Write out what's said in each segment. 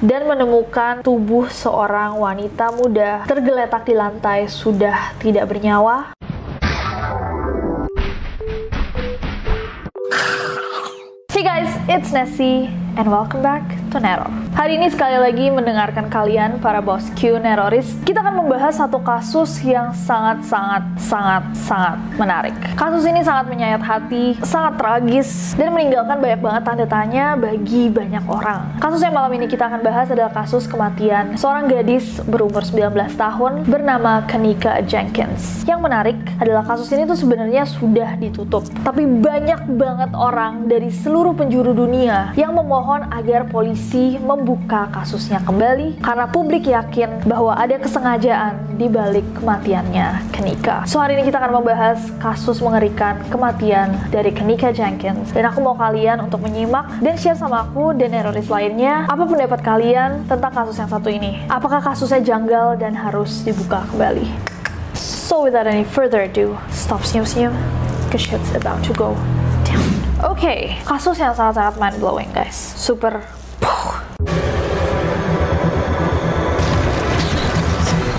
Dan menemukan tubuh seorang wanita muda tergeletak di lantai sudah tidak bernyawa. Hey guys, it's Nessie and welcome back to Nero. Hari ini sekali lagi mendengarkan kalian para bos Q Neroris, kita akan membahas satu kasus yang sangat-sangat sangat-sangat menarik. Kasus ini sangat menyayat hati, sangat tragis, dan meninggalkan banyak banget tanda tanya bagi banyak orang. Kasus yang malam ini kita akan bahas adalah kasus kematian seorang gadis berumur 19 tahun bernama Kanika Jenkins. Yang menarik adalah kasus ini tuh sebenarnya sudah ditutup, tapi banyak banget orang dari seluruh penjuru dunia yang memohon agar polisi membuka kasusnya kembali karena publik yakin bahwa ada kesengajaan di balik kematiannya Kenika. So hari ini kita akan membahas kasus mengerikan kematian dari Kenika Jenkins dan aku mau kalian untuk menyimak dan share sama aku dan teroris lainnya apa pendapat kalian tentang kasus yang satu ini. Apakah kasusnya janggal dan harus dibuka kembali? So without any further ado, stop senyum-senyum, cause shit's about to go. Oke, okay, kasus yang sangat-sangat mind blowing guys, super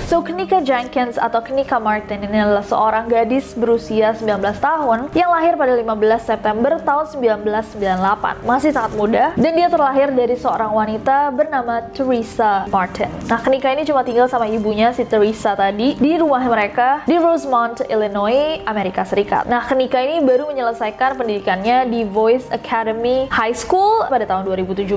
So, Kenika Jenkins atau Kenika Martin ini adalah seorang gadis berusia 19 tahun yang lahir pada 15 September tahun 1998. Masih sangat muda dan dia terlahir dari seorang wanita bernama Teresa Martin. Nah, Kenika ini cuma tinggal sama ibunya si Teresa tadi di rumah mereka di Rosemont, Illinois, Amerika Serikat. Nah, Kenika ini baru menyelesaikan pendidikannya di Voice Academy High School pada tahun 2017,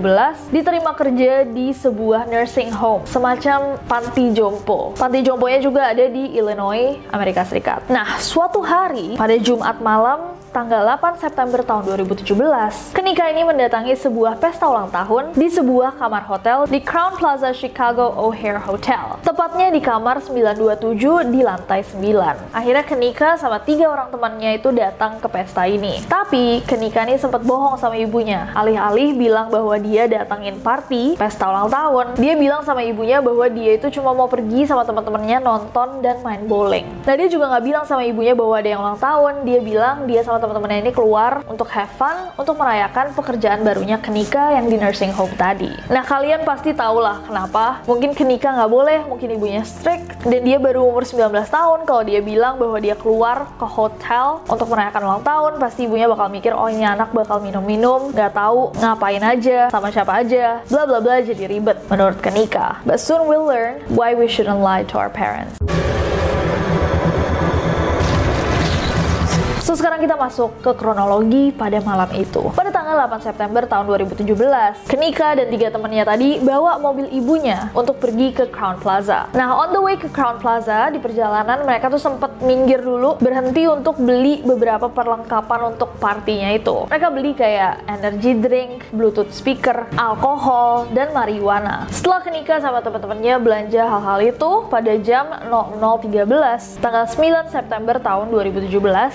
diterima kerja di sebuah nursing home, semacam panti jompo. Panti jomponya juga ada di Illinois, Amerika Serikat. Nah, suatu hari pada Jumat malam tanggal 8 September tahun 2017, Kenika ini mendatangi sebuah pesta ulang tahun di sebuah kamar hotel di Crown Plaza Chicago O'Hare Hotel. Tepatnya di kamar 927 di lantai 9. Akhirnya Kenika sama tiga orang temannya itu datang ke pesta ini. Tapi Kenika ini sempat bohong sama ibunya. Alih-alih bilang bahwa dia datangin party, pesta ulang tahun, dia bilang sama ibunya bahwa dia itu cuma mau pergi sama teman-temannya nonton dan main bowling. Nah dia juga nggak bilang sama ibunya bahwa ada yang ulang tahun, dia bilang dia sama teman-temannya ini keluar untuk have fun, untuk merayakan pekerjaan barunya Kenika yang di nursing home tadi. Nah kalian pasti tahu lah kenapa. Mungkin Kenika nggak boleh, mungkin ibunya strict, dan dia baru umur 19 tahun. Kalau dia bilang bahwa dia keluar ke hotel untuk merayakan ulang tahun, pasti ibunya bakal mikir, oh ini anak bakal minum-minum, nggak tahu ngapain aja, sama siapa aja, bla bla bla jadi ribet menurut Kenika. But soon we'll learn why we shouldn't lie to our parents. Sekarang kita masuk ke kronologi pada malam itu. Pada tanggal 8 September tahun 2017, Kenika dan tiga temannya tadi bawa mobil ibunya untuk pergi ke Crown Plaza. Nah, on the way ke Crown Plaza, di perjalanan mereka tuh sempat minggir dulu, berhenti untuk beli beberapa perlengkapan untuk partinya itu. Mereka beli kayak energy drink, bluetooth speaker, alkohol, dan marijuana. Setelah Kenika sama teman-temannya belanja hal-hal itu pada jam 00.13 tanggal 9 September tahun 2017,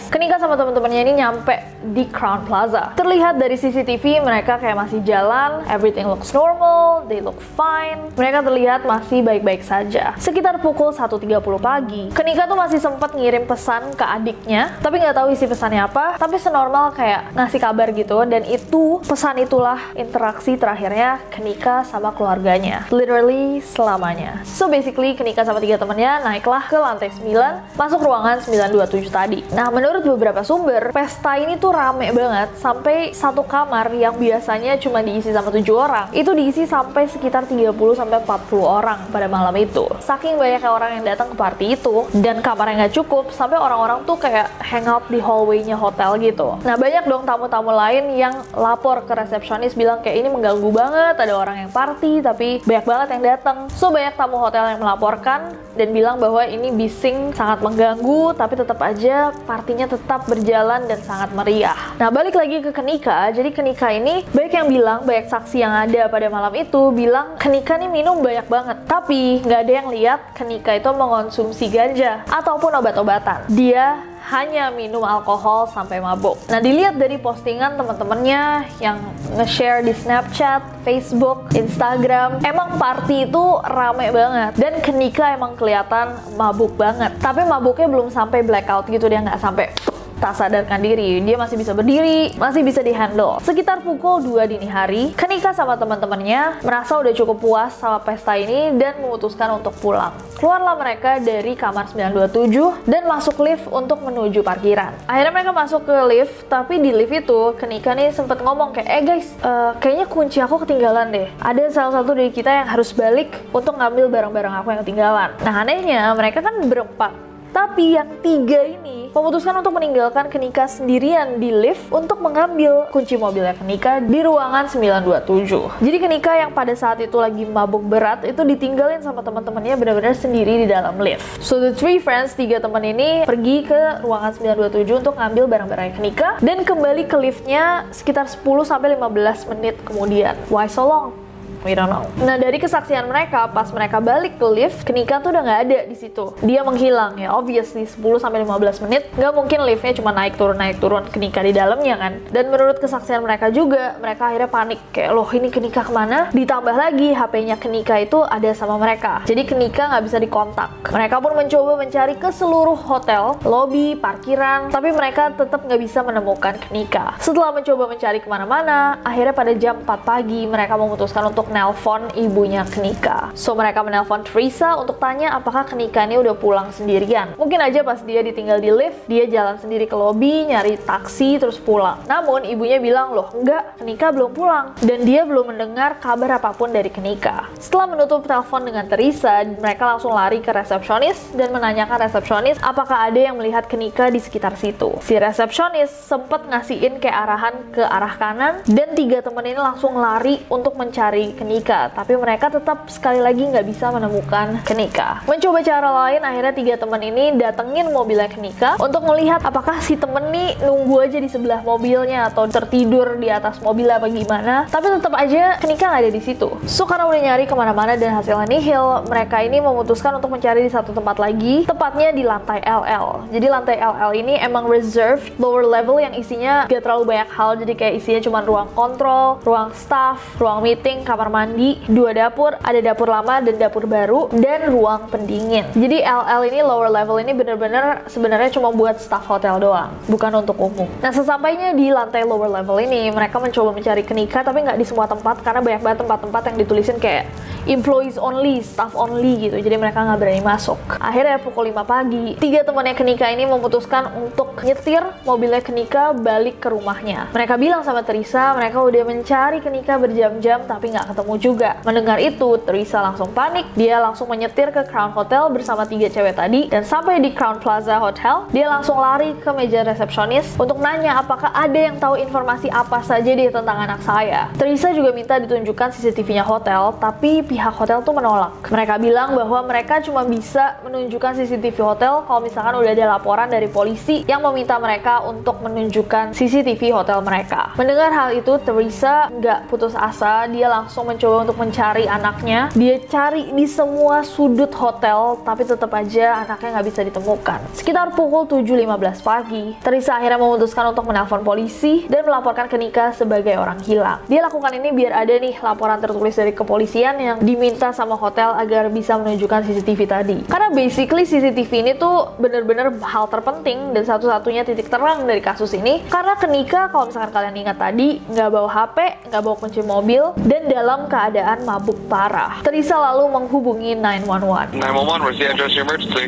Kenika sama teman-temannya ini nyampe di Crown Plaza. Terlihat dari CCTV mereka kayak masih jalan, everything looks normal, they look fine. Mereka terlihat masih baik-baik saja. Sekitar pukul 1.30 pagi, Kenika tuh masih sempat ngirim pesan ke adiknya, tapi nggak tahu isi pesannya apa, tapi senormal kayak ngasih kabar gitu, dan itu, pesan itulah interaksi terakhirnya Kenika sama keluarganya. Literally selamanya. So basically, Kenika sama tiga temannya naiklah ke lantai 9, masuk ruangan 927 tadi. Nah, menurut beberapa sumber, pesta ini tuh rame banget sampai satu kamar yang biasanya cuma diisi sama tujuh orang, itu diisi sampai sekitar 30 sampai 40 orang pada malam itu. Saking banyaknya orang yang datang ke party itu dan kamarnya nggak cukup, sampai orang-orang tuh kayak hangout di hallway-nya hotel gitu. Nah banyak dong tamu-tamu lain yang lapor ke resepsionis bilang kayak ini mengganggu banget, ada orang yang party tapi banyak banget yang datang. So banyak tamu hotel yang melaporkan dan bilang bahwa ini bising sangat mengganggu, tapi tetap aja partinya tetap berjalan dan sangat meriah. Nah balik lagi ke Kenika, jadi Kenika ini banyak yang bilang, banyak saksi yang ada pada malam itu bilang Kenika nih minum banyak banget. Tapi nggak ada yang lihat Kenika itu mengonsumsi ganja ataupun obat-obatan. Dia hanya minum alkohol sampai mabuk. Nah, dilihat dari postingan teman-temannya yang nge-share di Snapchat, Facebook, Instagram, emang party itu rame banget. Dan Kenika emang kelihatan mabuk banget. Tapi mabuknya belum sampai blackout gitu, dia nggak sampai tak sadarkan diri, dia masih bisa berdiri, masih bisa dihandle. Sekitar pukul 2 dini hari, Kenika sama teman-temannya merasa udah cukup puas sama pesta ini dan memutuskan untuk pulang. Keluarlah mereka dari kamar 927 dan masuk lift untuk menuju parkiran. Akhirnya mereka masuk ke lift, tapi di lift itu Kenika nih sempet ngomong kayak, eh guys, uh, kayaknya kunci aku ketinggalan deh. Ada salah satu dari kita yang harus balik untuk ngambil barang-barang aku yang ketinggalan. Nah anehnya mereka kan berempat tapi yang tiga ini memutuskan untuk meninggalkan Kenika sendirian di lift untuk mengambil kunci mobilnya Kenika di ruangan 927. Jadi Kenika yang pada saat itu lagi mabuk berat itu ditinggalin sama teman-temannya benar-benar sendiri di dalam lift. So the three friends, tiga teman ini pergi ke ruangan 927 untuk ngambil barang-barangnya Kenika dan kembali ke liftnya sekitar 10 sampai 15 menit kemudian. Why so long? We don't know. Nah dari kesaksian mereka pas mereka balik ke lift, Kenika tuh udah nggak ada di situ. Dia menghilang ya, obviously 10 sampai 15 menit nggak mungkin liftnya cuma naik turun naik turun Kenika di dalamnya kan. Dan menurut kesaksian mereka juga, mereka akhirnya panik kayak loh ini Kenika ke mana? Ditambah lagi HP-nya Kenika itu ada sama mereka. Jadi Kenika nggak bisa dikontak. Mereka pun mencoba mencari ke seluruh hotel, lobby, parkiran, tapi mereka tetap nggak bisa menemukan Kenika. Setelah mencoba mencari ke mana-mana, akhirnya pada jam 4 pagi mereka memutuskan untuk nelpon ibunya Kenika. So mereka menelpon Teresa untuk tanya apakah Kenika ini udah pulang sendirian. Mungkin aja pas dia ditinggal di lift, dia jalan sendiri ke lobby, nyari taksi, terus pulang. Namun ibunya bilang, loh enggak, Kenika belum pulang. Dan dia belum mendengar kabar apa pun dari Kenika. Setelah menutup telepon dengan Teresa, mereka langsung lari ke resepsionis dan menanyakan resepsionis apakah ada yang melihat Kenika di sekitar situ. Si resepsionis sempet ngasihin kayak arahan ke arah kanan dan tiga temen ini langsung lari untuk mencari Kenika tapi mereka tetap sekali lagi nggak bisa menemukan Kenika. Mencoba cara lain, akhirnya tiga teman ini datengin mobilnya Kenika untuk melihat apakah si temen nih nunggu aja di sebelah mobilnya atau tertidur di atas mobil apa gimana. Tapi tetap aja Kenika nggak ada di situ. So karena udah nyari ke mana-mana dan hasilnya nihil, mereka ini memutuskan untuk mencari di satu tempat lagi, tepatnya di lantai LL. Jadi lantai LL ini emang reserved lower level yang isinya gak terlalu banyak hal, jadi kayak isinya cuma ruang kontrol, ruang staff, ruang meeting, kamar mandi, dua dapur, ada dapur lama dan dapur baru, dan ruang pendingin. Jadi LL ini lower level ini bener-bener sebenarnya cuma buat staff hotel doang, bukan untuk umum. Nah sesampainya di lantai lower level ini, mereka mencoba mencari kenika tapi nggak di semua tempat karena banyak banget tempat-tempat yang ditulisin kayak employees only, staff only gitu. Jadi mereka nggak berani masuk. Akhirnya pukul 5 pagi, tiga temannya Kenika ini memutuskan untuk nyetir mobilnya Kenika balik ke rumahnya. Mereka bilang sama Teresa, mereka udah mencari Kenika berjam-jam tapi nggak ketemu juga. Mendengar itu, Teresa langsung panik. Dia langsung menyetir ke Crown Hotel bersama tiga cewek tadi dan sampai di Crown Plaza Hotel, dia langsung lari ke meja resepsionis untuk nanya apakah ada yang tahu informasi apa saja di tentang anak saya. Teresa juga minta ditunjukkan CCTV-nya hotel, tapi pihak hotel tuh menolak. Mereka bilang bahwa mereka cuma bisa menunjukkan CCTV hotel kalau misalkan udah ada laporan dari polisi yang meminta mereka untuk menunjukkan CCTV hotel mereka. Mendengar hal itu, Teresa nggak putus asa, dia langsung mencoba untuk mencari anaknya. Dia cari di semua sudut hotel, tapi tetap aja anaknya nggak bisa ditemukan. Sekitar pukul 7.15 pagi, Teresa akhirnya memutuskan untuk menelpon polisi dan melaporkan ke Nika sebagai orang hilang. Dia lakukan ini biar ada nih laporan tertulis dari kepolisian yang diminta sama hotel agar bisa menunjukkan CCTV tadi. Karena basically CCTV ini tuh bener-bener hal terpenting dan satu-satunya titik terang dari kasus ini. Karena Kenika, kalau misalkan kalian ingat tadi, nggak bawa HP, nggak bawa kunci mobil, dan dalam keadaan mabuk parah. Teresa lalu menghubungi 911. 911, where's the address of your emergency?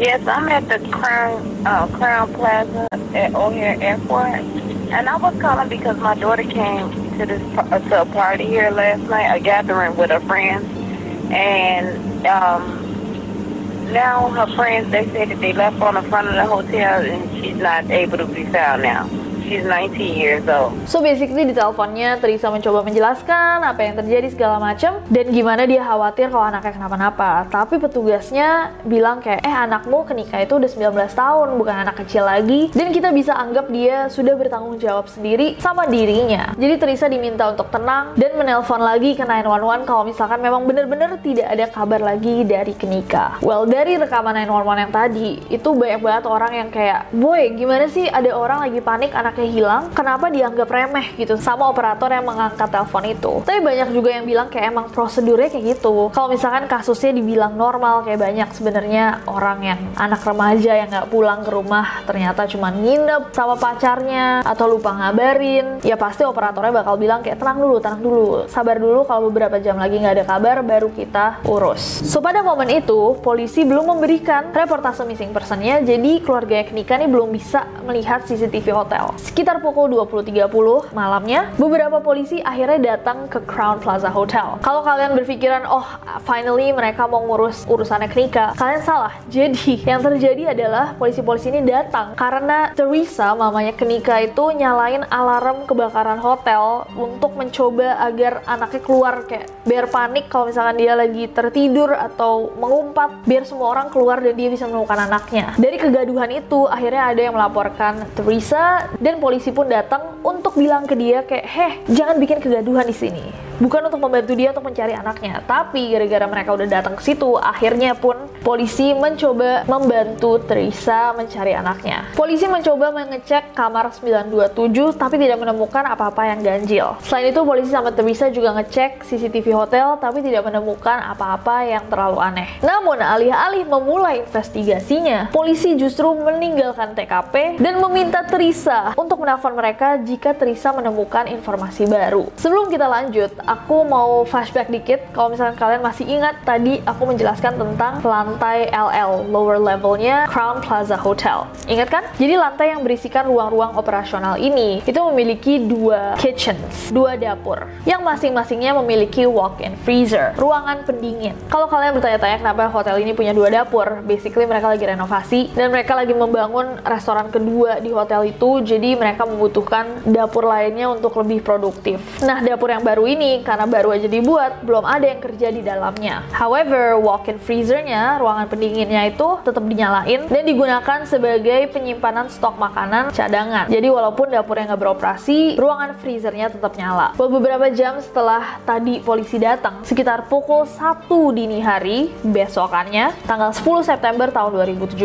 Yes, I'm at the Crown uh, Crown Plaza at O'Hare Airport. And I was calling because my daughter came to this uh, to a party here last night, a gathering with her friends, and um, now her friends they said that they left on the front of the hotel and she's not able to be found now. She's 19 years old. So basically di teleponnya Teresa mencoba menjelaskan apa yang terjadi segala macam dan gimana dia khawatir kalau anaknya kenapa-napa. Tapi petugasnya bilang kayak eh anakmu kenikah itu udah 19 tahun bukan anak kecil lagi dan kita bisa anggap dia sudah bertanggung jawab sendiri sama dirinya. Jadi Teresa diminta untuk tenang dan menelpon lagi ke 911 kalau misalkan memang bener-bener tidak ada kabar lagi dari kenikah. Well dari rekaman 911 yang tadi itu banyak banget orang yang kayak boy gimana sih ada orang lagi panik anak anaknya hilang, kenapa dianggap remeh gitu sama operator yang mengangkat telepon itu. Tapi banyak juga yang bilang kayak emang prosedurnya kayak gitu. Kalau misalkan kasusnya dibilang normal kayak banyak sebenarnya orang yang anak remaja yang nggak pulang ke rumah ternyata cuma nginep sama pacarnya atau lupa ngabarin, ya pasti operatornya bakal bilang kayak tenang dulu, tenang dulu, sabar dulu kalau beberapa jam lagi nggak ada kabar baru kita urus. So pada momen itu polisi belum memberikan reportase missing personnya, jadi keluarga Knika nih belum bisa melihat CCTV hotel. Sekitar pukul 20.30 malamnya, beberapa polisi akhirnya datang ke Crown Plaza Hotel. Kalau kalian berpikiran, oh finally mereka mau ngurus urusannya Knika, kalian salah. Jadi, yang terjadi adalah polisi-polisi ini datang karena Teresa, mamanya Knika itu nyalain alarm kebakaran hotel untuk mencoba agar anaknya keluar kayak biar panik kalau misalkan dia lagi tertidur atau mengumpat, biar semua orang keluar dan dia bisa menemukan anaknya. Dari kegaduhan itu, akhirnya ada yang melaporkan Teresa dan polisi pun datang untuk bilang ke dia kayak, "Heh, jangan bikin kegaduhan di sini." Bukan untuk membantu dia untuk mencari anaknya, tapi gara-gara mereka udah datang ke situ, akhirnya pun polisi mencoba membantu Teresa mencari anaknya. Polisi mencoba mengecek kamar 927 tapi tidak menemukan apa-apa yang ganjil. Selain itu, polisi sama Teresa juga ngecek CCTV hotel tapi tidak menemukan apa-apa yang terlalu aneh. Namun, alih-alih memulai investigasinya, polisi justru meninggalkan TKP dan meminta Teresa untuk menelpon mereka jika Teresa menemukan informasi baru. Sebelum kita lanjut, aku mau flashback dikit. Kalau misalkan kalian masih ingat, tadi aku menjelaskan tentang lantai LL, lower levelnya Crown Plaza Hotel. Ingat kan? Jadi lantai yang berisikan ruang-ruang operasional ini, itu memiliki dua kitchens, dua dapur, yang masing-masingnya memiliki walk-in freezer, ruangan pendingin. Kalau kalian bertanya-tanya kenapa hotel ini punya dua dapur, basically mereka lagi renovasi, dan mereka lagi membangun restoran kedua di hotel itu, jadi mereka membutuhkan dapur lainnya untuk lebih produktif. Nah, dapur yang baru ini karena baru aja dibuat, belum ada yang kerja di dalamnya. However, walk-in freezernya, ruangan pendinginnya itu tetap dinyalain dan digunakan sebagai penyimpanan stok makanan cadangan. Jadi walaupun dapurnya nggak beroperasi, ruangan freezernya tetap nyala. Beberapa jam setelah tadi polisi datang, sekitar pukul 1 dini hari besokannya, tanggal 10 September tahun 2017,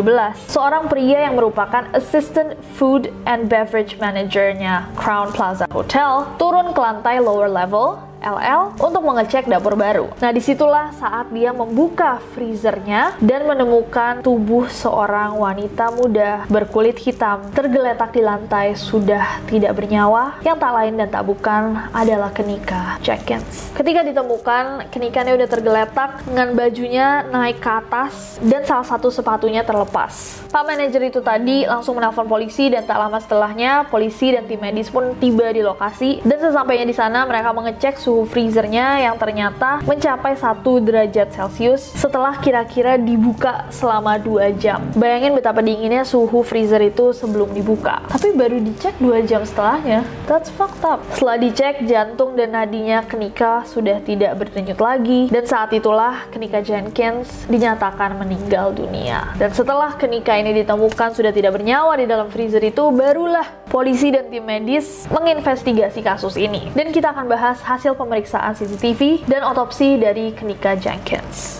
seorang pria yang merupakan Assistant Food and Beverage manajernya Crown Plaza Hotel turun ke lantai lower level LL untuk mengecek dapur baru. Nah, di situlah saat dia membuka freezernya dan menemukan tubuh seorang wanita muda berkulit hitam tergeletak di lantai sudah tidak bernyawa yang tak lain dan tak bukan adalah Kenika Jenkins. Ketika ditemukan, Kenikanya udah tergeletak dengan bajunya naik ke atas dan salah satu sepatunya terlepas. Pak manajer itu tadi langsung menelpon polisi dan tak lama setelahnya polisi dan tim medis pun tiba di lokasi dan sesampainya di sana mereka mengecek suhu freezernya yang ternyata mencapai 1 derajat Celcius setelah kira-kira dibuka selama 2 jam. Bayangin betapa dinginnya suhu freezer itu sebelum dibuka. Tapi baru dicek 2 jam setelahnya. That's fucked up. Setelah dicek, jantung dan nadinya Kenika sudah tidak berdenyut lagi. Dan saat itulah Kenika Jenkins dinyatakan meninggal dunia. Dan setelah Kenika ini ditemukan sudah tidak bernyawa di dalam freezer itu, barulah polisi dan tim medis menginvestigasi kasus ini. Dan kita akan bahas hasil pemeriksaan CCTV dan otopsi dari Kenika Jenkins.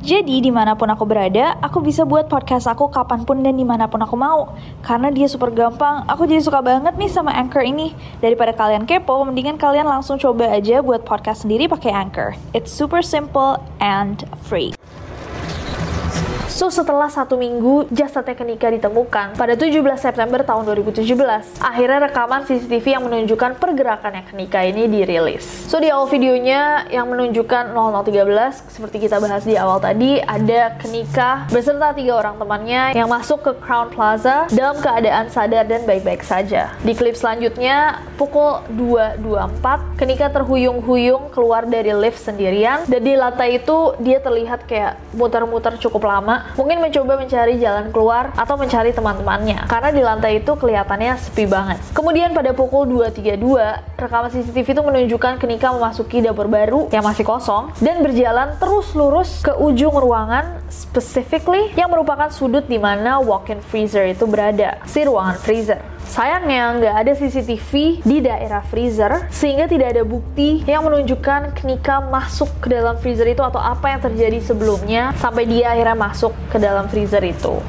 Jadi di mana pun aku berada, aku bisa buat podcast aku kapan pun dan di mana pun aku mau. Karena dia super gampang, aku jadi suka banget nih sama Anchor ini. Daripada kalian kepo, mendingan kalian langsung coba aja buat podcast sendiri pakai Anchor. It's super simple and free. So, setelah satu minggu, jasadnya Kenika ditemukan pada 17 September tahun 2017. Akhirnya rekaman CCTV yang menunjukkan pergerakannya Kenika ini dirilis. So, di awal videonya yang menunjukkan 0013, seperti kita bahas di awal tadi, ada Kenika beserta tiga orang temannya yang masuk ke Crown Plaza dalam keadaan sadar dan baik-baik saja. Di klip selanjutnya, pukul 2.24, Kenika terhuyung-huyung keluar dari lift sendirian, dan di lantai itu dia terlihat kayak muter-muter cukup lama mungkin mencoba mencari jalan keluar atau mencari teman-temannya karena di lantai itu kelihatannya sepi banget. Kemudian pada pukul 2.32, rekaman CCTV itu menunjukkan Kenika memasuki dapur baru yang masih kosong dan berjalan terus lurus ke ujung ruangan specifically yang merupakan sudut di mana walk-in freezer itu berada, si ruangan freezer. Sayangnya nggak ada CCTV di daerah freezer sehingga tidak ada bukti yang menunjukkan Kenika masuk ke dalam freezer itu atau apa yang terjadi sebelumnya sampai dia akhirnya masuk ke dalam freezer itu.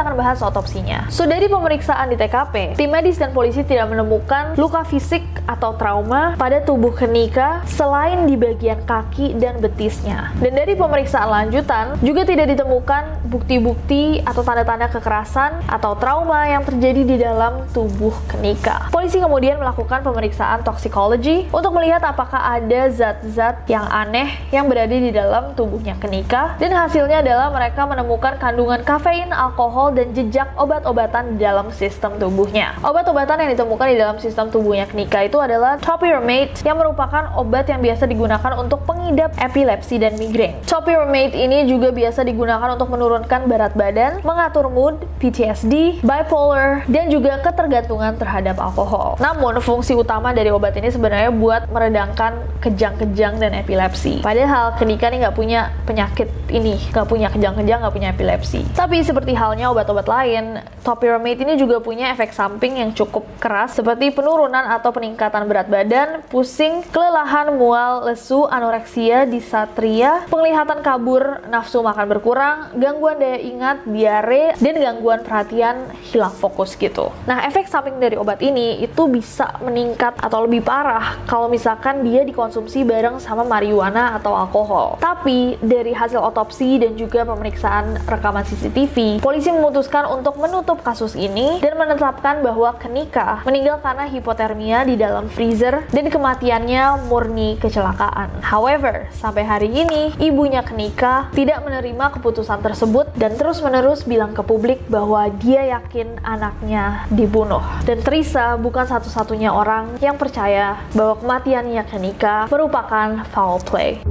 Kita akan bahas otopsinya. So dari pemeriksaan di TKP, tim medis dan polisi tidak menemukan luka fisik atau trauma pada tubuh Kenika selain di bagian kaki dan betisnya. Dan dari pemeriksaan lanjutan juga tidak ditemukan bukti-bukti atau tanda-tanda kekerasan atau trauma yang terjadi di dalam tubuh Kenika. Polisi kemudian melakukan pemeriksaan toksikologi untuk melihat apakah ada zat-zat yang aneh yang berada di dalam tubuhnya Kenika dan hasilnya adalah mereka menemukan kandungan kafein alkohol, dan jejak obat-obatan di dalam sistem tubuhnya. Obat-obatan yang ditemukan di dalam sistem tubuhnya Knika itu adalah topiramate yang merupakan obat yang biasa digunakan untuk pengidap epilepsi dan migrain. Topiramate ini juga biasa digunakan untuk menurunkan berat badan, mengatur mood, PTSD, bipolar, dan juga ketergantungan terhadap alkohol. Namun, fungsi utama dari obat ini sebenarnya buat meredangkan kejang-kejang dan epilepsi. Padahal Kenika ini nggak punya penyakit ini, nggak punya kejang-kejang, nggak punya epilepsi. Tapi seperti halnya obat-obat lain, topiramate ini juga punya efek samping yang cukup keras seperti penurunan atau peningkatan berat badan, pusing, kelelahan, mual, lesu, anoreksia, disatria, penglihatan kabur, nafsu makan berkurang, gangguan daya ingat, diare, dan gangguan perhatian hilang fokus gitu. Nah, efek samping dari obat ini itu bisa meningkat atau lebih parah kalau misalkan dia dikonsumsi bareng sama marijuana atau alkohol. Tapi dari hasil otopsi dan juga pemeriksaan rekaman CCTV, polisi memutuskan untuk menutup kasus ini dan menetapkan bahwa Kenika meninggal karena hipotermia di dalam freezer dan kematiannya murni kecelakaan. However, sampai hari ini ibunya Kenika tidak menerima keputusan tersebut dan terus-menerus bilang ke publik bahwa dia yakin anaknya dibunuh. Dan Teresa bukan satu-satunya orang yang percaya bahwa kematiannya Kenika merupakan foul play.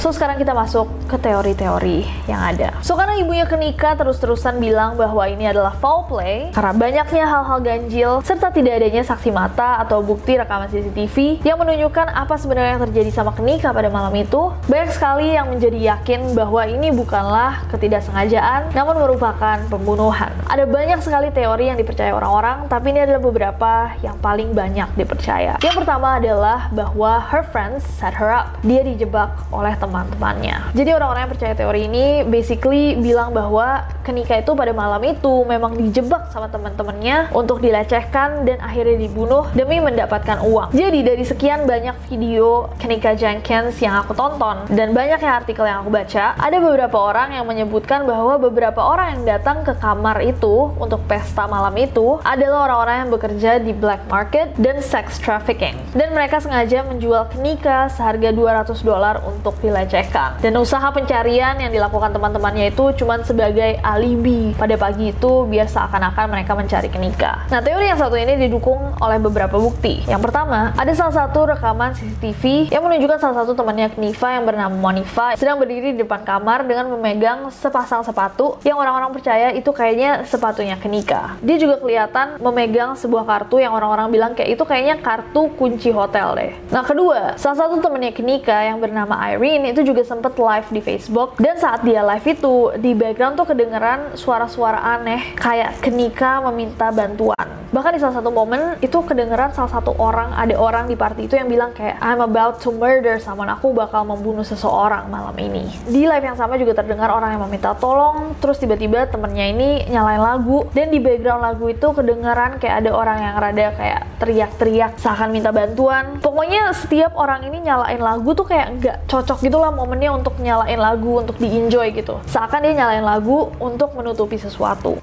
So sekarang kita masuk ke teori-teori yang ada. So karena ibunya Kenika terus-terusan bilang bahwa ini adalah foul play karena banyaknya hal-hal ganjil serta tidak adanya saksi mata atau bukti rekaman CCTV yang menunjukkan apa sebenarnya yang terjadi sama Kenika pada malam itu, banyak sekali yang menjadi yakin bahwa ini bukanlah ketidaksengajaan namun merupakan pembunuhan. Ada banyak sekali teori yang dipercaya orang-orang, tapi ini adalah beberapa yang paling banyak dipercaya. Yang pertama adalah bahwa her friends set her up. Dia dijebak oleh teman teman-temannya. Jadi orang-orang yang percaya teori ini basically bilang bahwa Kenika itu pada malam itu memang dijebak sama teman-temannya untuk dilecehkan dan akhirnya dibunuh demi mendapatkan uang. Jadi dari sekian banyak video Kenika Jenkins yang aku tonton dan banyak yang artikel yang aku baca, ada beberapa orang yang menyebutkan bahwa beberapa orang yang datang ke kamar itu untuk pesta malam itu adalah orang-orang yang bekerja di black market dan sex trafficking. Dan mereka sengaja menjual Kenika seharga 200 dolar untuk dilecehkan dilecehkan. Dan usaha pencarian yang dilakukan teman-temannya itu cuma sebagai alibi pada pagi itu biar seakan-akan mereka mencari Kenika. Nah, teori yang satu ini didukung oleh beberapa bukti. Yang pertama, ada salah satu rekaman CCTV yang menunjukkan salah satu temannya Knifa yang bernama Monifa sedang berdiri di depan kamar dengan memegang sepasang sepatu yang orang-orang percaya itu kayaknya sepatunya Kenika. Dia juga kelihatan memegang sebuah kartu yang orang-orang bilang kayak itu kayaknya kartu kunci hotel deh. Nah, kedua, salah satu temannya Kenika yang bernama Irene itu juga sempet live di Facebook. Dan saat dia live itu di background tuh kedengeran suara-suara aneh kayak Kenika meminta bantuan Bahkan di salah satu momen itu kedengeran salah satu orang, ada orang di party itu yang bilang kayak I'm about to murder someone, aku bakal membunuh seseorang malam ini. Di live yang sama juga terdengar orang yang meminta tolong, terus tiba-tiba temennya ini nyalain lagu dan di background lagu itu kedengeran kayak ada orang yang rada kayak teriak-teriak seakan minta bantuan. Pokoknya setiap orang ini nyalain lagu tuh kayak nggak cocok gitu lah momennya untuk nyalain lagu untuk di enjoy gitu. Seakan dia nyalain lagu untuk menutupi sesuatu.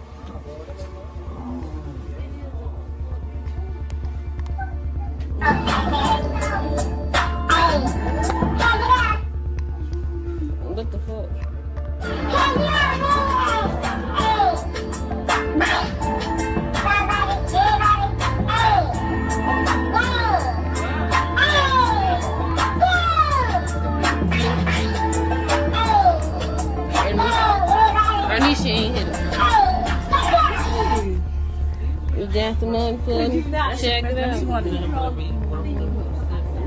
What the fuck? dancing on the floor. Check it out.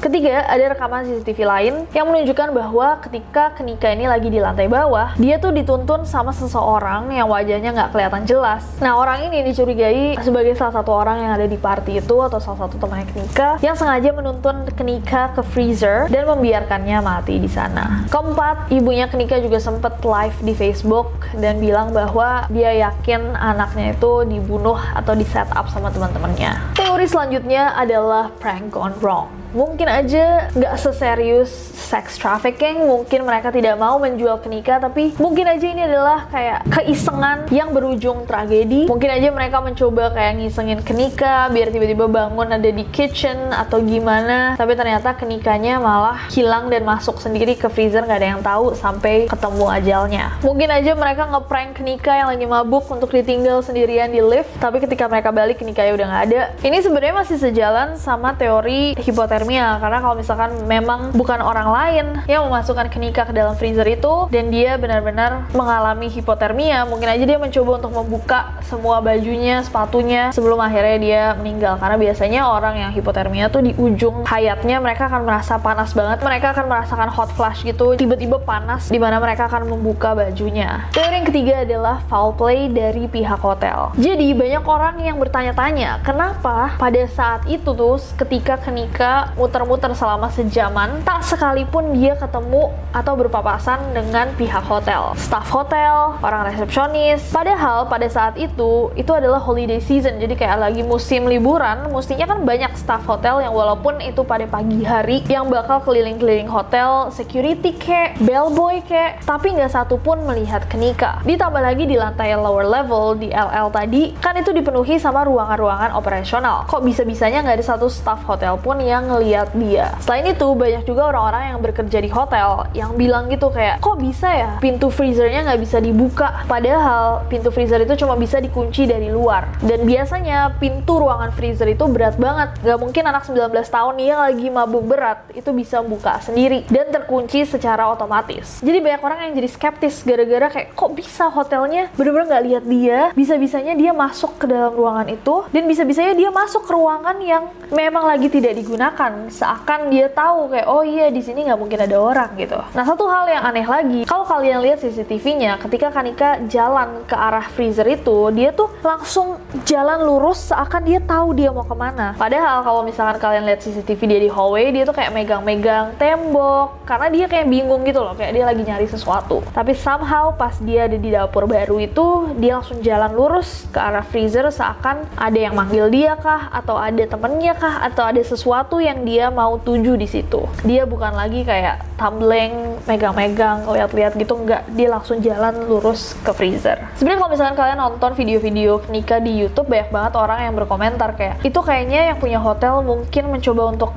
Ketiga, ada rekaman CCTV lain yang menunjukkan bahwa ketika Kenika ini lagi di lantai bawah, dia tuh dituntun sama seseorang yang wajahnya nggak kelihatan jelas. Nah, orang ini dicurigai sebagai salah satu orang yang ada di party itu atau salah satu temannya Kenika yang sengaja menuntun Kenika ke freezer dan membiarkannya mati di sana. Keempat, ibunya Kenika juga sempat live di Facebook dan bilang bahwa dia yakin anaknya itu dibunuh atau di set up sama teman-temannya. Teori selanjutnya adalah prank gone wrong mungkin aja nggak seserius sex trafficking, mungkin mereka tidak mau menjual ke nikah, tapi mungkin aja ini adalah kayak keisengan yang berujung tragedi. Mungkin aja mereka mencoba kayak ngisengin ke nikah, biar tiba-tiba bangun ada di kitchen atau gimana, tapi ternyata kenikahnya malah hilang dan masuk sendiri ke freezer nggak ada yang tahu sampai ketemu ajalnya. Mungkin aja mereka ngeprank kenikah yang lagi mabuk untuk ditinggal sendirian di lift, tapi ketika mereka balik kenikahnya udah nggak ada. Ini sebenarnya masih sejalan sama teori hipotermia, karena kalau misalkan memang bukan orang lain yang memasukkan kenikah ke dalam freezer itu dan dia benar-benar mengalami hipotermia, mungkin aja dia mencoba untuk membuka semua bajunya, sepatunya sebelum akhirnya dia meninggal. Karena biasanya orang yang hipotermia tuh di ujung hayatnya mereka akan merasa panas banget, mereka akan merasakan hot flash gitu, tiba-tiba panas di mana mereka akan membuka bajunya. Teori yang ketiga adalah foul play dari pihak hotel. Jadi banyak orang yang bertanya-tanya, kenapa pada saat itu tuh ketika kenika muter-muter selama sejaman, tak sekalipun dia ketemu atau berpapasan dengan pihak hotel, staff hotel, orang resepsionis. Padahal pada saat itu itu adalah holiday season, jadi kayak lagi musim liburan, mestinya kan banyak staff hotel yang walaupun itu pada pagi hari yang bakal keliling-keliling hotel, security kek, bellboy kek, tapi nggak satu pun melihat kenika. Ditambah lagi di lantai lower level di LL tadi, kan itu dipenuhi sama ruangan-ruangan operasional. Kok bisa-bisanya nggak ada satu staff hotel pun yang ngeliat dia? Selain itu, banyak juga orang-orang yang bekerja di hotel yang bilang gitu kayak, kok bisa ya pintu freezernya nggak bisa dibuka? Padahal pintu freezer itu cuma bisa dikunci dari luar. Dan biasanya pintu ruangan freezer itu berat banget. Nggak mungkin anak 19 tahun yang lagi mabuk berat itu bisa buka sendiri dan terkunci secara otomatis. Jadi banyak orang yang jadi skeptis gara-gara kayak kok bisa hotelnya bener-bener nggak lihat dia, bisa-bisanya dia masuk ke dalam ruangan itu dan bisa-bisanya dia masuk ke ruangan yang memang lagi tidak digunakan. Seakan dia tahu kayak oh iya di sini nggak mungkin ada orang gitu. Nah satu hal yang aneh lagi, kalau kalian lihat CCTV-nya, ketika Kanika jalan ke arah freezer itu, dia tuh langsung jalan lurus seakan dia tahu dia mau ke mana. Padahal kalau misalkan kalian lihat CCTV dia di hallway, dia tuh kayak megang-megang tembok karena dia kayak bingung gitu loh, kayak dia lagi nyari sesuatu. Tapi somehow pas dia ada di dapur baru itu, dia langsung jalan lurus ke arah freezer seakan ada yang manggil dia kah atau ada temennya kah atau ada sesuatu yang dia mau tuju di situ. Dia bukan lagi kayak tumbling, megang-megang, lihat-lihat gitu enggak. Dia langsung jalan lurus ke freezer. Sebenarnya kalau misalkan kalian nonton video-video nikah di YouTube banyak banget orang yang berkomentar kayak itu kayaknya yang punya hotel mungkin mencoba untuk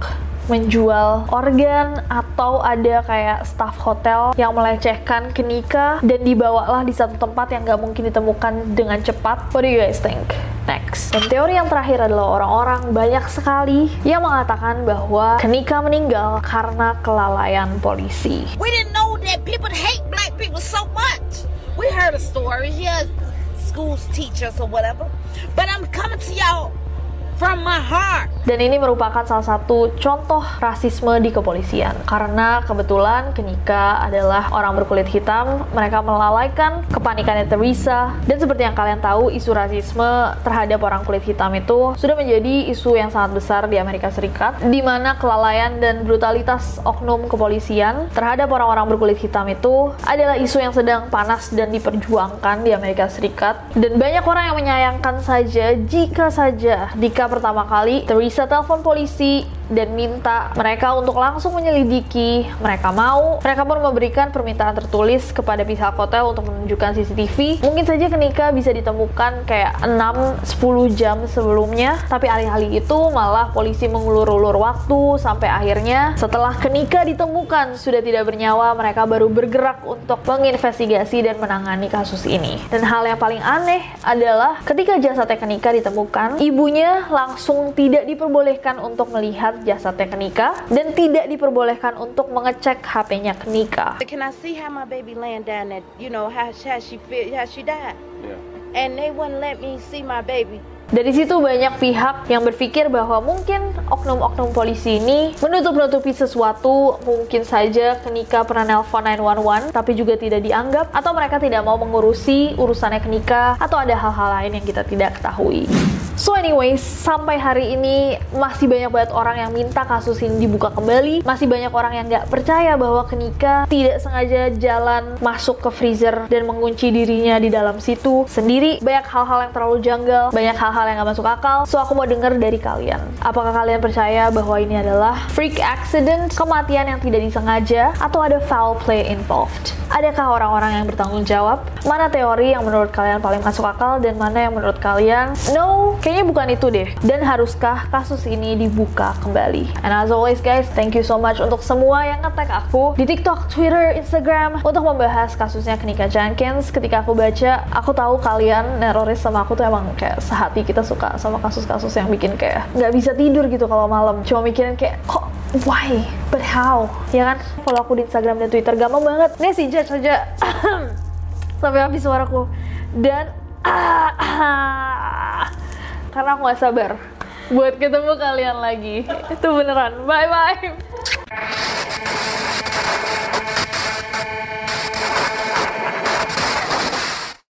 menjual organ atau ada kayak staff hotel yang melecehkan kenika dan dibawalah di satu tempat yang nggak mungkin ditemukan dengan cepat. What do you guys think? Next. Dan teori yang terakhir adalah orang-orang banyak sekali yang mengatakan bahwa kenika meninggal karena kelalaian polisi. We didn't know that people hate black people so much. We heard of stories, yeah, schools teach us or whatever. But I'm coming to y'all from my heart. Dan ini merupakan salah satu contoh rasisme di kepolisian. Karena kebetulan Kenika adalah orang berkulit hitam, mereka melalaikan kepanikannya Teresa. Dan seperti yang kalian tahu, isu rasisme terhadap orang kulit hitam itu sudah menjadi isu yang sangat besar di Amerika Serikat, di mana kelalaian dan brutalitas oknum kepolisian terhadap orang-orang berkulit hitam itu adalah isu yang sedang panas dan diperjuangkan di Amerika Serikat. Dan banyak orang yang menyayangkan saja jika saja Pertama kali Teresa telepon polisi dan minta mereka untuk langsung menyelidiki. Mereka mau, mereka pun memberikan permintaan tertulis kepada pihak hotel untuk menunjukkan CCTV. Mungkin saja Kenika bisa ditemukan kayak 6-10 jam sebelumnya, tapi alih-alih itu malah polisi mengulur-ulur waktu sampai akhirnya setelah Kenika ditemukan sudah tidak bernyawa, mereka baru bergerak untuk menginvestigasi dan menangani kasus ini. Dan hal yang paling aneh adalah ketika jasadnya Kenika ditemukan, ibunya langsung tidak diperbolehkan untuk melihat jasadnya Kenika dan tidak diperbolehkan untuk mengecek HP-nya Kenika. Can I see how my baby laying down there? You know how, how she feel, how she died? And they wouldn't let me see my baby. Dari situ banyak pihak yang berpikir bahwa mungkin oknum-oknum polisi ini menutup-nutupi sesuatu, mungkin saja Kenika pernah nelpon 911 tapi juga tidak dianggap atau mereka tidak mau mengurusi urusannya Kenika atau ada hal-hal lain yang kita tidak ketahui. So anyways, sampai hari ini masih banyak banget orang yang minta kasus ini dibuka kembali. Masih banyak orang yang nggak percaya bahwa Kenika tidak sengaja jalan masuk ke freezer dan mengunci dirinya di dalam situ sendiri. Banyak hal-hal yang terlalu janggal, banyak hal-hal yang nggak masuk akal. So aku mau denger dari kalian. Apakah kalian percaya bahwa ini adalah freak accident, kematian yang tidak disengaja, atau ada foul play involved? Adakah orang-orang yang bertanggung jawab? Mana teori yang menurut kalian paling masuk akal dan mana yang menurut kalian no, kayaknya bukan itu deh. Dan haruskah kasus ini dibuka kembali? And as always guys, thank you so much untuk semua yang nge-tag aku di TikTok, Twitter, Instagram untuk membahas kasusnya Kenika Jenkins. Ketika aku baca, aku tahu kalian neroris sama aku tuh emang kayak sehati kita suka sama kasus-kasus yang bikin kayak nggak bisa tidur gitu kalau malam. Cuma mikirin kayak kok why? But how? Ya kan? Follow aku di Instagram dan Twitter. Gampang banget. Nih si Judge aja. Sampai habis suaraku. Dan karena aku gak sabar buat ketemu kalian lagi. Itu beneran. Bye bye